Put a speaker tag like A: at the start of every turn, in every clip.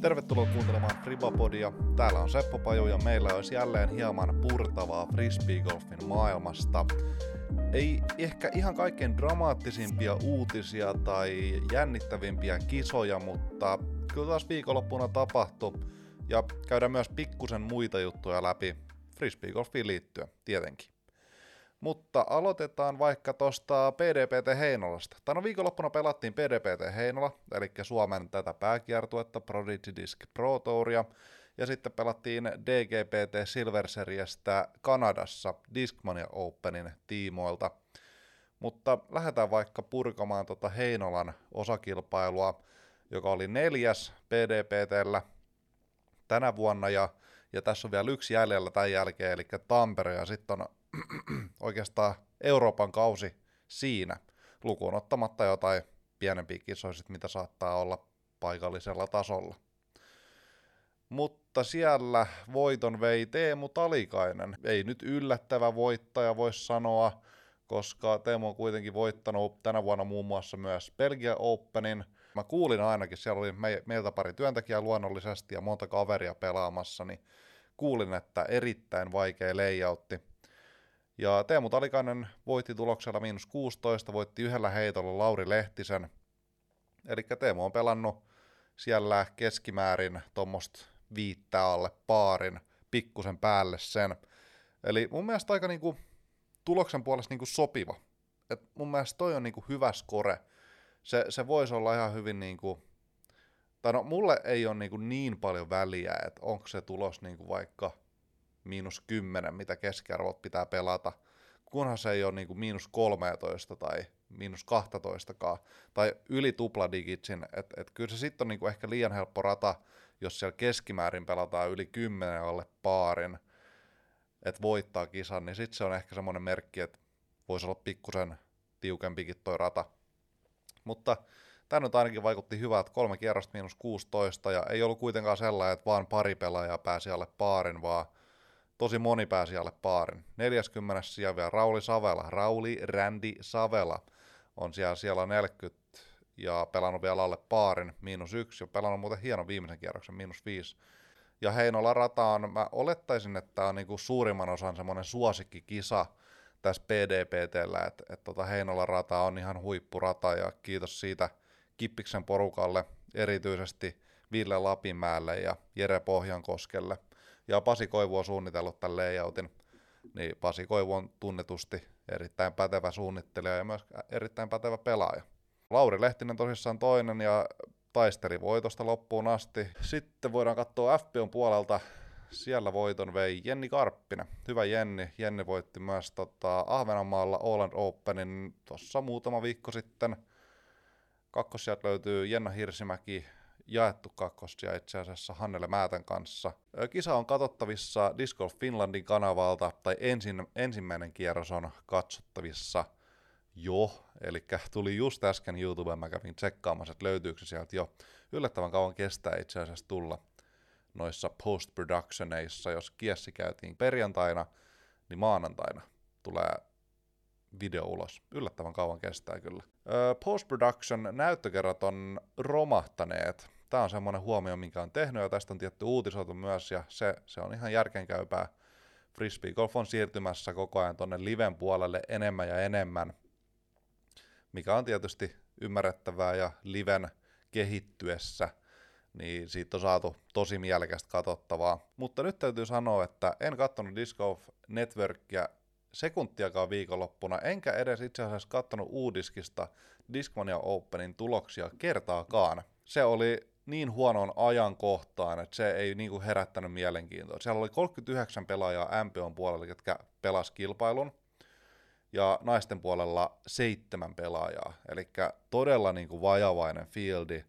A: Tervetuloa kuuntelemaan Fribapodia. Täällä on Seppo Paju ja meillä olisi jälleen hieman purtavaa frisbeegolfin maailmasta. Ei ehkä ihan kaikkein dramaattisimpia uutisia tai jännittävimpiä kisoja, mutta kyllä taas viikonloppuna tapahtui ja käydään myös pikkusen muita juttuja läpi frisbeegolfiin liittyen, tietenkin. Mutta aloitetaan vaikka tuosta PDPT Heinolasta. Tänä viikonloppuna pelattiin PDPT Heinola, eli Suomen tätä pääkiertuetta Prodigy Disc Pro Touria, ja sitten pelattiin DGPT Silver Seriestä Kanadassa Discmania Openin tiimoilta. Mutta lähdetään vaikka purkamaan tuota Heinolan osakilpailua, joka oli neljäs PDPTllä tänä vuonna, ja, ja tässä on vielä yksi jäljellä tämän jälkeen, eli Tampere, ja sitten on oikeastaan Euroopan kausi siinä, lukuun ottamatta jotain pienempiä kisoja, mitä saattaa olla paikallisella tasolla. Mutta siellä voiton vei Teemu Talikainen. Ei nyt yllättävä voittaja voisi sanoa, koska Teemu on kuitenkin voittanut tänä vuonna muun muassa myös Belgia Openin. Mä kuulin ainakin, siellä oli me, meiltä pari työntekijää luonnollisesti ja monta kaveria pelaamassa, niin kuulin, että erittäin vaikea layoutti. Ja Teemu Talikainen voitti tuloksella miinus 16, voitti yhdellä heitolla Lauri Lehtisen. Eli Teemu on pelannut siellä keskimäärin tuommoista viittä alle paarin, pikkusen päälle sen. Eli mun mielestä aika niinku tuloksen puolesta niinku sopiva. Et mun mielestä toi on niinku hyvä score. Se, se voisi olla ihan hyvin niinku, tai no mulle ei ole niinku niin paljon väliä, että onko se tulos niinku vaikka – miinus 10, mitä keskiarvot pitää pelata, kunhan se ei ole niin kuin miinus 13 tai miinus 12 tai yli tupladigitsin, että et kyllä se sitten on niin kuin ehkä liian helppo rata, jos siellä keskimäärin pelataan yli 10 alle paarin, että voittaa kisan, niin sitten se on ehkä semmoinen merkki, että voisi olla pikkusen tiukempikin toi rata. Mutta tämä nyt ainakin vaikutti hyvältä, kolme kierrosta miinus 16, ja ei ollut kuitenkaan sellainen, että vaan pari pelaajaa pääsi alle paarin, vaan tosi moni pääsi alle paarin. 40 sijaan vielä Rauli Savela, Rauli Randy Savela on siellä, siellä 40 ja pelannut vielä alle paarin, miinus yksi, ja pelannut muuten hienon viimeisen kierroksen, miinus viisi. Ja Heinola rata on, mä olettaisin, että on niinku suurimman osan semmoinen suosikkikisa tässä PDPTllä, että et tota Heinola rata on ihan huippurata, ja kiitos siitä Kippiksen porukalle, erityisesti Ville Lapinmäelle ja Jere Pohjankoskelle – ja Pasi Koivu on suunnitellut tämän layoutin, niin Pasi Koivu on tunnetusti erittäin pätevä suunnittelija ja myös erittäin pätevä pelaaja. Lauri Lehtinen tosissaan toinen ja taisteli voitosta loppuun asti. Sitten voidaan katsoa FPOn puolelta, siellä voiton vei Jenni Karppinen. Hyvä Jenni. Jenni voitti myös tota, Ahvenanmaalla All Openin tuossa muutama viikko sitten. Kakkossieltä löytyy Jenna Hirsimäki, jaettu kakkosia itse asiassa Hannele Määtän kanssa. Kisa on katsottavissa Disc Golf Finlandin kanavalta, tai ensin, ensimmäinen kierros on katsottavissa jo, eli tuli just äsken YouTubeen, mä kävin tsekkaamassa, että löytyykö se sieltä jo. Yllättävän kauan kestää itse asiassa tulla noissa post-productioneissa, jos kiessi käytiin perjantaina, niin maanantaina tulee video ulos. Yllättävän kauan kestää kyllä. Post-production näyttökerrat on romahtaneet tämä on semmoinen huomio, minkä on tehnyt, ja tästä on tietty uutisoitu myös, ja se, se on ihan järkenkäypää. Frisbee Golf on siirtymässä koko ajan tuonne liven puolelle enemmän ja enemmän, mikä on tietysti ymmärrettävää, ja liven kehittyessä, niin siitä on saatu tosi mielekästä katsottavaa. Mutta nyt täytyy sanoa, että en katsonut Disc Golf Networkia sekuntiakaan viikonloppuna, enkä edes itse asiassa katsonut uudiskista Discmania Openin tuloksia kertaakaan. Se oli niin huonoon ajankohtaan, että se ei niinku herättänyt mielenkiintoa. Siellä oli 39 pelaajaa MPOn puolella, jotka pelas kilpailun, ja naisten puolella seitsemän pelaajaa, eli todella niinku vajavainen fieldi.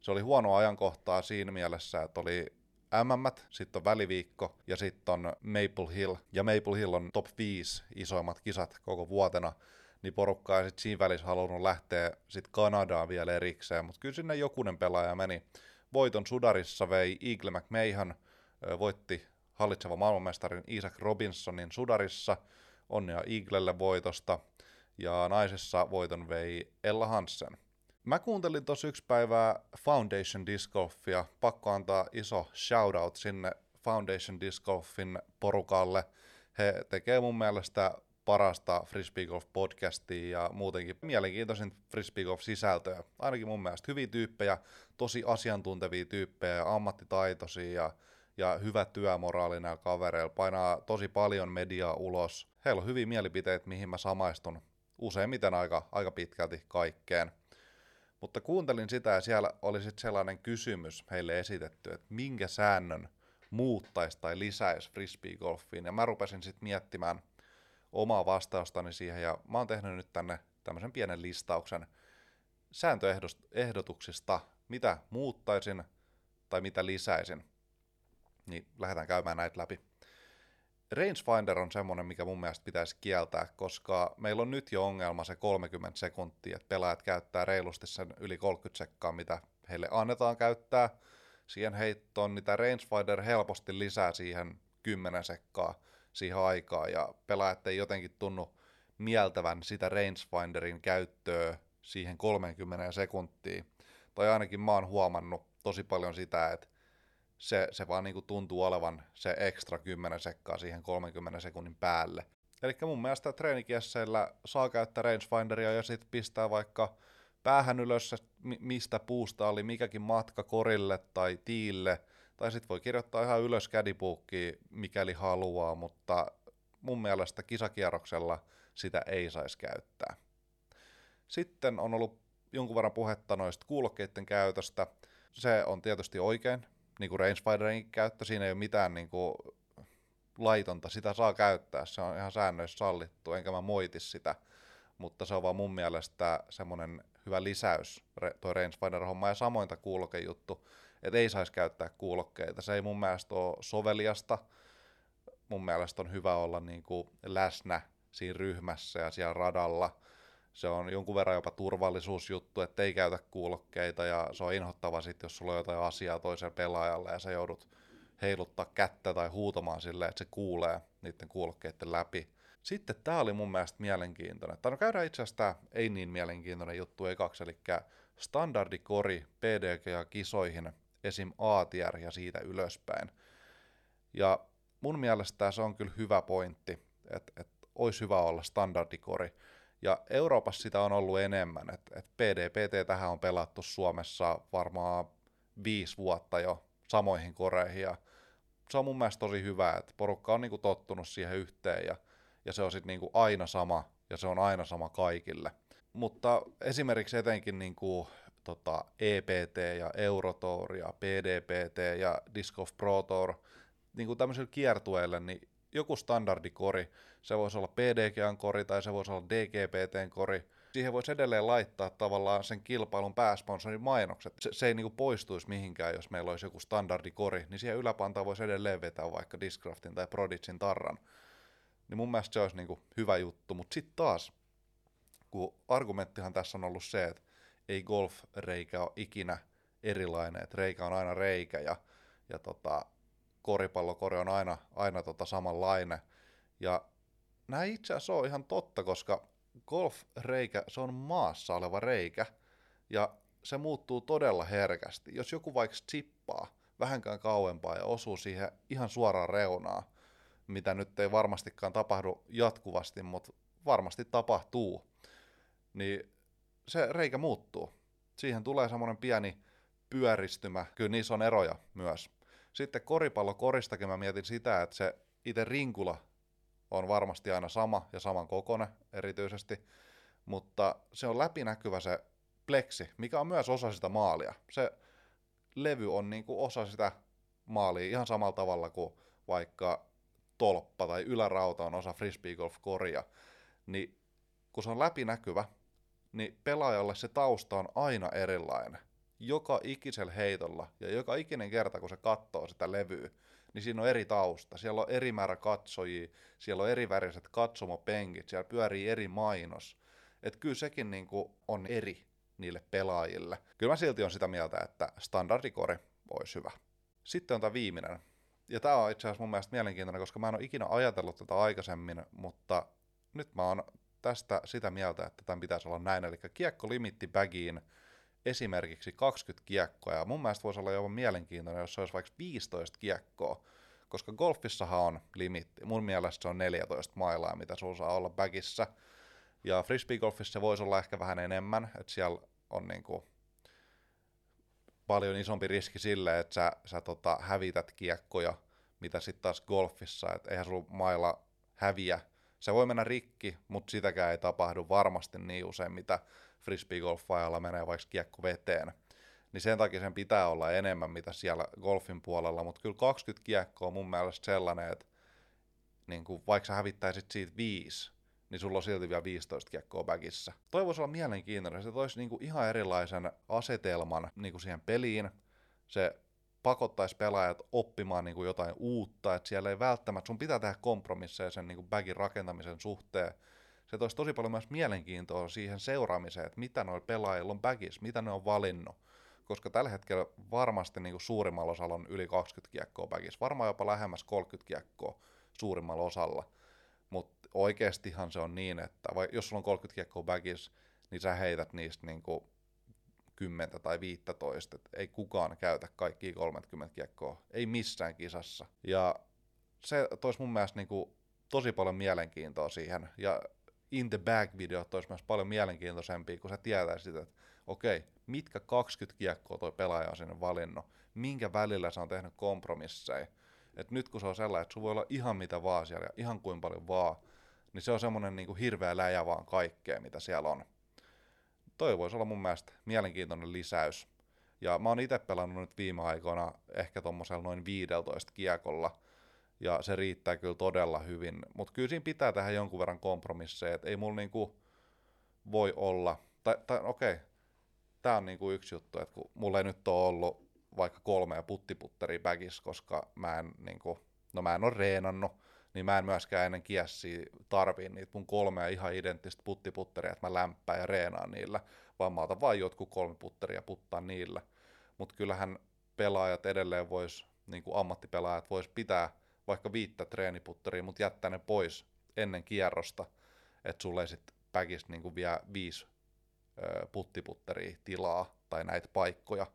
A: Se oli huono ajankohtaa siinä mielessä, että oli MM, sitten on väliviikko ja sitten on Maple Hill. Ja Maple Hill on top 5 isoimmat kisat koko vuotena niin porukka ei sitten siinä välissä halunnut lähteä sitten Kanadaan vielä erikseen, mutta kyllä sinne jokunen pelaaja meni. Voiton Sudarissa vei Eagle McMahon, voitti hallitseva maailmanmestarin Isaac Robinsonin Sudarissa, onnea Eaglelle voitosta, ja naisessa voiton vei Ella Hansen. Mä kuuntelin tuossa yksi päivää Foundation Disc Golfia. Pakko antaa iso shoutout sinne Foundation Disc Golfin porukalle. He tekee mun mielestä parasta Frisbee Golf podcastia ja muutenkin mielenkiintoisin Frisbee Golf sisältöä. Ainakin mun mielestä hyviä tyyppejä, tosi asiantuntevia tyyppejä, ammattitaitoisia ja, ja hyvä työmoraali näillä kavereilla. Painaa tosi paljon mediaa ulos. Heillä on hyviä mielipiteitä, mihin mä samaistun useimmiten aika, aika pitkälti kaikkeen. Mutta kuuntelin sitä ja siellä oli sitten sellainen kysymys heille esitetty, että minkä säännön muuttaisi tai lisäisi frisbee-golfiin. Ja mä rupesin sitten miettimään omaa vastaustani siihen ja mä oon tehnyt nyt tänne tämmöisen pienen listauksen sääntöehdotuksista, mitä muuttaisin tai mitä lisäisin. Niin lähdetään käymään näitä läpi. Rangefinder on semmoinen, mikä mun mielestä pitäisi kieltää, koska meillä on nyt jo ongelma se 30 sekuntia, että pelaajat käyttää reilusti sen yli 30 sekkaa, mitä heille annetaan käyttää siihen heittoon, niin tämä rangefinder helposti lisää siihen 10 sekkaa siihen aikaan, ja pelaajat ei jotenkin tunnu mieltävän sitä rangefinderin käyttöä siihen 30 sekuntiin. Tai ainakin mä oon huomannut tosi paljon sitä, että se, se vaan niinku tuntuu olevan se ekstra 10 sekkaa siihen 30 sekunnin päälle. Eli mun mielestä treenikiesseillä saa käyttää rangefinderia ja sitten pistää vaikka päähän ylös, mistä puusta oli mikäkin matka korille tai tiille, tai sitten voi kirjoittaa ihan ylös kädipuukkiin, mikäli haluaa, mutta mun mielestä kisakierroksella sitä ei saisi käyttää. Sitten on ollut jonkun verran puhetta noista kuulokkeiden käytöstä. Se on tietysti oikein, niin kuin rangefinderin käyttö, siinä ei ole mitään niin kuin laitonta, sitä saa käyttää, se on ihan säännöissä sallittu, enkä mä moiti sitä, mutta se on vaan mun mielestä semmoinen hyvä lisäys, tuo rangefinder-homma, ja samoin tämä kuulokejuttu, että ei saisi käyttää kuulokkeita, se ei mun mielestä ole soveliasta, mun mielestä on hyvä olla niin kuin läsnä siinä ryhmässä ja siellä radalla, se on jonkun verran jopa turvallisuusjuttu, että ei käytä kuulokkeita ja se on inhottava sitten, jos sulla on jotain asiaa toiselle pelaajalle ja sä joudut heiluttaa kättä tai huutamaan silleen, että se kuulee niiden kuulokkeiden läpi. Sitten tämä oli mun mielestä mielenkiintoinen. Tai no käydään itse asiassa tämä ei niin mielenkiintoinen juttu ekaksi, eli standardikori PDG ja kisoihin esim. A-tier ja siitä ylöspäin. Ja mun mielestä se on kyllä hyvä pointti, että, että olisi hyvä olla standardikori. Ja Euroopassa sitä on ollut enemmän, että et PDPT tähän on pelattu Suomessa varmaan viisi vuotta jo samoihin koreihin, ja se on mun mielestä tosi hyvä, että porukka on niinku tottunut siihen yhteen, ja, ja se on sitten niinku aina sama, ja se on aina sama kaikille. Mutta esimerkiksi etenkin niinku, tota, EPT ja Eurotour ja PDPT ja Disc Golf Pro Tour, niin tämmöisille kiertueille, niin joku standardikori, se voisi olla PDGn kori tai se voisi olla DGPTn kori, siihen voisi edelleen laittaa tavallaan sen kilpailun pääsponsorin mainokset. Se, se ei niinku poistuisi mihinkään, jos meillä olisi joku standardikori, niin siihen yläpantaan voisi edelleen vetää vaikka Discraftin tai Prodigin tarran. Niin mun mielestä se olisi niinku hyvä juttu, mutta sitten taas, kun argumenttihan tässä on ollut se, että ei golf-reikä ole ikinä erilainen, että reikä on aina reikä ja, ja tota, koripallokori on aina, aina tota samanlainen. Ja nämä itse asiassa on ihan totta, koska golf-reikä, se on maassa oleva reikä, ja se muuttuu todella herkästi. Jos joku vaikka chippaa vähänkään kauempaa ja osuu siihen ihan suoraan reunaan, mitä nyt ei varmastikaan tapahdu jatkuvasti, mutta varmasti tapahtuu, niin se reikä muuttuu. Siihen tulee semmoinen pieni pyöristymä. Kyllä niissä on eroja myös. Sitten koripallokoristakin mä mietin sitä, että se itse rinkula on varmasti aina sama ja saman kokone erityisesti, mutta se on läpinäkyvä se pleksi, mikä on myös osa sitä maalia. Se levy on niin kuin osa sitä maalia ihan samalla tavalla kuin vaikka tolppa tai ylärauta on osa frisbee golf koria, niin kun se on läpinäkyvä, niin pelaajalle se tausta on aina erilainen joka ikisellä heitolla ja joka ikinen kerta, kun se katsoo sitä levyä, niin siinä on eri tausta. Siellä on eri määrä katsojia, siellä on eri väriset katsomopenkit, siellä pyörii eri mainos. Että kyllä sekin niinku on eri niille pelaajille. Kyllä mä silti on sitä mieltä, että standardikori olisi hyvä. Sitten on tämä viimeinen. Ja tämä on itse asiassa mun mielestä mielenkiintoinen, koska mä en ole ikinä ajatellut tätä aikaisemmin, mutta nyt mä oon tästä sitä mieltä, että tämän pitäisi olla näin. Eli kiekko limitti bagiin esimerkiksi 20 kiekkoa, ja mun mielestä voisi olla jopa mielenkiintoinen, jos se olisi vaikka 15 kiekkoa, koska golfissahan on limitti. Mun mielestä se on 14 mailaa, mitä sun saa olla bagissa. Ja frisbeegolfissa se voisi olla ehkä vähän enemmän, että siellä on niinku paljon isompi riski sille, että sä, sä tota, hävität kiekkoja, mitä sitten taas golfissa, että eihän sulla mailla häviä. Se voi mennä rikki, mutta sitäkään ei tapahdu varmasti niin usein, mitä frisbeegolfajalla menee vaikka kiekko veteen. Niin sen takia sen pitää olla enemmän, mitä siellä golfin puolella, mutta kyllä 20 kiekkoa on mun mielestä sellainen, että niin kuin, vaikka sä hävittäisit siitä viisi, niin sulla on silti vielä 15 kiekkoa bagissa. Toi voisi olla mielenkiintoinen, se toisi niinku ihan erilaisen asetelman niinku siihen peliin. Se pakottaisi pelaajat oppimaan niinku jotain uutta, että siellä ei välttämättä, sun pitää tehdä kompromisseja sen niinku bagin rakentamisen suhteen. Se toisi tosi paljon myös mielenkiintoa siihen seuraamiseen, että mitä noilla pelaajilla on bagis, mitä ne on valinnut. Koska tällä hetkellä varmasti niinku suurimmalla osalla on yli 20 kiekkoa bagis, varmaan jopa lähemmäs 30 kiekkoa suurimmalla osalla – mutta oikeastihan se on niin, että vai, jos sulla on 30 kiekkoa bagis, niin sä heität niistä niinku 10 tai 15, että ei kukaan käytä kaikki 30 kiekkoa, ei missään kisassa. Ja se toisi mun mielestä niinku tosi paljon mielenkiintoa siihen, ja in the bag-videot toisi myös paljon mielenkiintoisempia, kun sä tietäisit, että okei, mitkä 20 kiekkoa toi pelaaja on sinne valinnut, minkä välillä se on tehnyt kompromisseja, että nyt kun se on sellainen, että sun voi olla ihan mitä vaan siellä ja ihan kuin paljon vaan, niin se on semmoinen niin kuin hirveä läjä vaan kaikkea, mitä siellä on. Toi voisi olla mun mielestä mielenkiintoinen lisäys. Ja mä oon itse pelannut nyt viime aikoina ehkä tommosella noin 15 kiekolla, ja se riittää kyllä todella hyvin. Mutta kyllä siinä pitää tehdä jonkun verran kompromisseja, että ei mulla niinku voi olla, tai, tai okei, okay, tämä on niinku yksi juttu, että kun mulla ei nyt ole ollut vaikka kolme ja puttiputteria bagis, koska mä en, niin kuin, no mä en ole reenannut, niin mä en myöskään ennen kiessiä tarvii niitä mun kolmea ihan identtistä puttiputteria, että mä lämpään ja reenaan niillä, vaan mä otan vain jotkut kolme putteria puttaa niillä. Mutta kyllähän pelaajat edelleen vois, niin kuin ammattipelaajat vois pitää vaikka viittä treeniputteria, mutta jättää ne pois ennen kierrosta, että sulle ei sitten päkisi niin vielä viisi puttiputteria tilaa tai näitä paikkoja,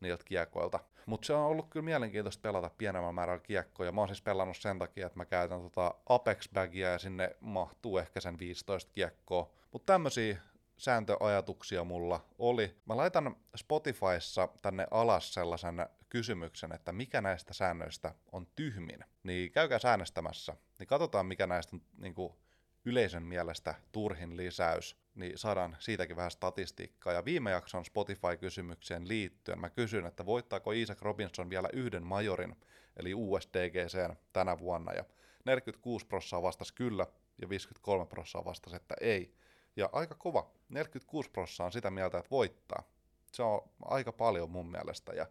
A: niiltä kiekoilta. Mutta se on ollut kyllä mielenkiintoista pelata pienemmän määrällä kiekkoja. Mä oon siis pelannut sen takia, että mä käytän tota Apex-bagia ja sinne mahtuu ehkä sen 15 kiekkoa. Mutta tämmöisiä sääntöajatuksia mulla oli. Mä laitan Spotifyssa tänne alas sellaisen kysymyksen, että mikä näistä säännöistä on tyhmin. Niin käykää säännöstämässä, niin katsotaan mikä näistä on niin kuin, yleisön mielestä turhin lisäys, niin saadaan siitäkin vähän statistiikkaa. Ja viime jakson Spotify-kysymykseen liittyen mä kysyn, että voittaako Isaac Robinson vielä yhden majorin, eli USDGC tänä vuonna, ja 46 prossaa vastasi kyllä, ja 53 prossaa vastasi, että ei. Ja aika kova, 46 prossaa on sitä mieltä, että voittaa. Se on aika paljon mun mielestä, ja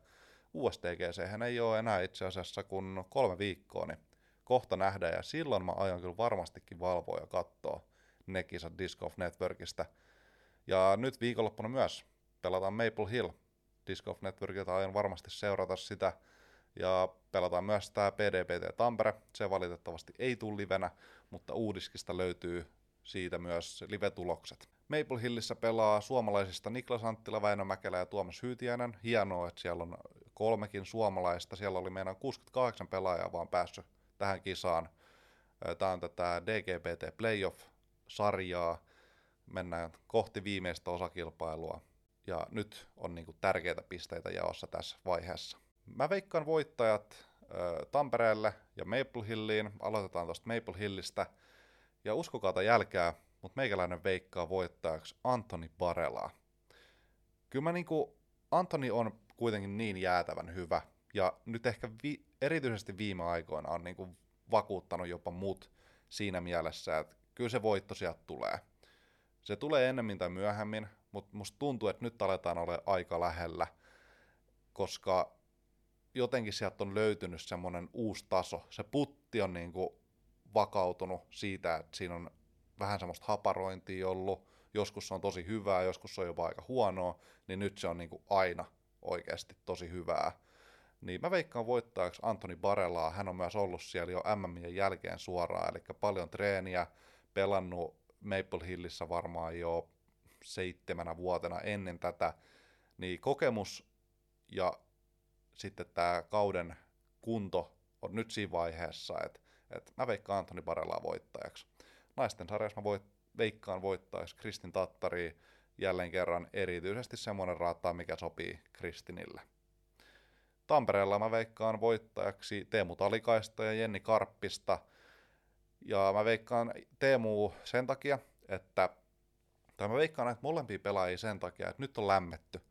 A: USDGC ei ole enää itse asiassa kuin kolme viikkoa, niin kohta nähdään, ja silloin mä aion kyllä varmastikin valvoa ja katsoa ne kisat Disc Golf Networkista. Ja nyt viikonloppuna myös pelataan Maple Hill Disc Golf Networkilta, aion varmasti seurata sitä, ja pelataan myös tämä PDPT Tampere, se valitettavasti ei tule livenä, mutta uudiskista löytyy siitä myös live-tulokset. Maple Hillissä pelaa suomalaisista Niklas Anttila, Väinö Mäkelä ja Tuomas Hyytiäinen. Hienoa, että siellä on kolmekin suomalaista. Siellä oli meidän 68 pelaajaa vaan päässyt tähän kisaan. Tämä on tätä DGPT Playoff-sarjaa. Mennään kohti viimeistä osakilpailua. Ja nyt on niinku tärkeitä pisteitä jaossa tässä vaiheessa. Mä veikkaan voittajat Tampereelle ja Maple Hilliin. Aloitetaan tuosta Maple Hillistä. Ja uskokaa jälkää, mutta meikäläinen veikkaa voittajaksi Antoni Barelaa. Kyllä mä niinku, Antoni on kuitenkin niin jäätävän hyvä, ja nyt ehkä vi- erityisesti viime aikoina on niin kuin vakuuttanut jopa mut siinä mielessä, että kyllä se voitto sieltä tulee. Se tulee ennemmin tai myöhemmin, mutta musta tuntuu, että nyt aletaan olla aika lähellä, koska jotenkin sieltä on löytynyt semmoinen uusi taso. Se putti on niin kuin vakautunut siitä, että siinä on vähän semmoista haparointia ollut, joskus se on tosi hyvää, joskus se on jopa aika huonoa, niin nyt se on niin kuin aina oikeasti tosi hyvää niin mä veikkaan voittajaksi Antoni Barelaa. Hän on myös ollut siellä jo MMien jälkeen suoraan, eli paljon treeniä, pelannut Maple Hillissä varmaan jo seitsemänä vuotena ennen tätä, niin kokemus ja sitten tämä kauden kunto on nyt siinä vaiheessa, että, että mä veikkaan Antoni Barellaa voittajaksi. Naisten sarjassa mä voit, veikkaan voittajaksi Kristin Tattari jälleen kerran erityisesti semmoinen rata, mikä sopii Kristinille. Tampereella mä veikkaan voittajaksi Teemu Talikaista ja Jenni Karppista. Ja mä veikkaan Teemu sen takia, että tai mä veikkaan näitä molempia pelaajia sen takia, että nyt on lämmetty.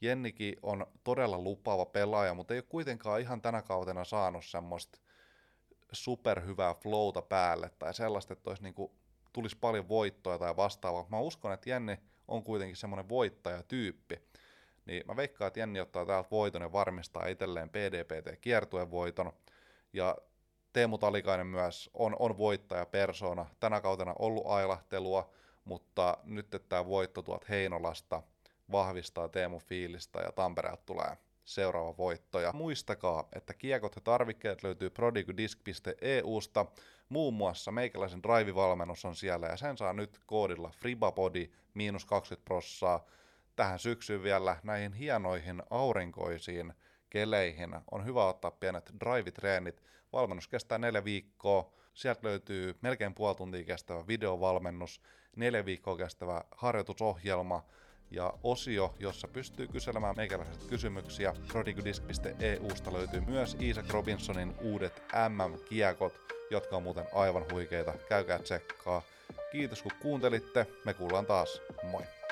A: Jennikin on todella lupaava pelaaja, mutta ei ole kuitenkaan ihan tänä kautena saanut semmoista superhyvää flowta päälle tai sellaista, että olisi niinku, tulisi paljon voittoja tai vastaavaa. Mä uskon, että Jenni on kuitenkin semmoinen voittajatyyppi. Niin mä veikkaan, että Jenni ottaa täältä voiton ja varmistaa itselleen PDPT kiertuen voiton. Ja Teemu Talikainen myös on, on voittaja persona. Tänä kautena ollut ailahtelua, mutta nyt tämä voitto tuot Heinolasta vahvistaa Teemu fiilistä ja Tampereelta tulee seuraava voitto. Ja muistakaa, että kiekot ja tarvikkeet löytyy prodigudisc.eusta. Muun muassa meikäläisen drive-valmennus on siellä ja sen saa nyt koodilla FRIBAPODI miinus 20 prossaa. Tähän syksyyn vielä näihin hienoihin aurinkoisiin keleihin on hyvä ottaa pienet drive-treenit. Valmennus kestää neljä viikkoa. Sieltä löytyy melkein puoli tuntia kestävä videovalmennus, neljä viikkoa kestävä harjoitusohjelma ja osio, jossa pystyy kyselemään meikäläiset kysymyksiä. Prodigudisc.eusta löytyy myös Isaac Robinsonin uudet MM-kiekot, jotka on muuten aivan huikeita. Käykää tsekkaa. Kiitos kun kuuntelitte. Me kuullaan taas. Moi!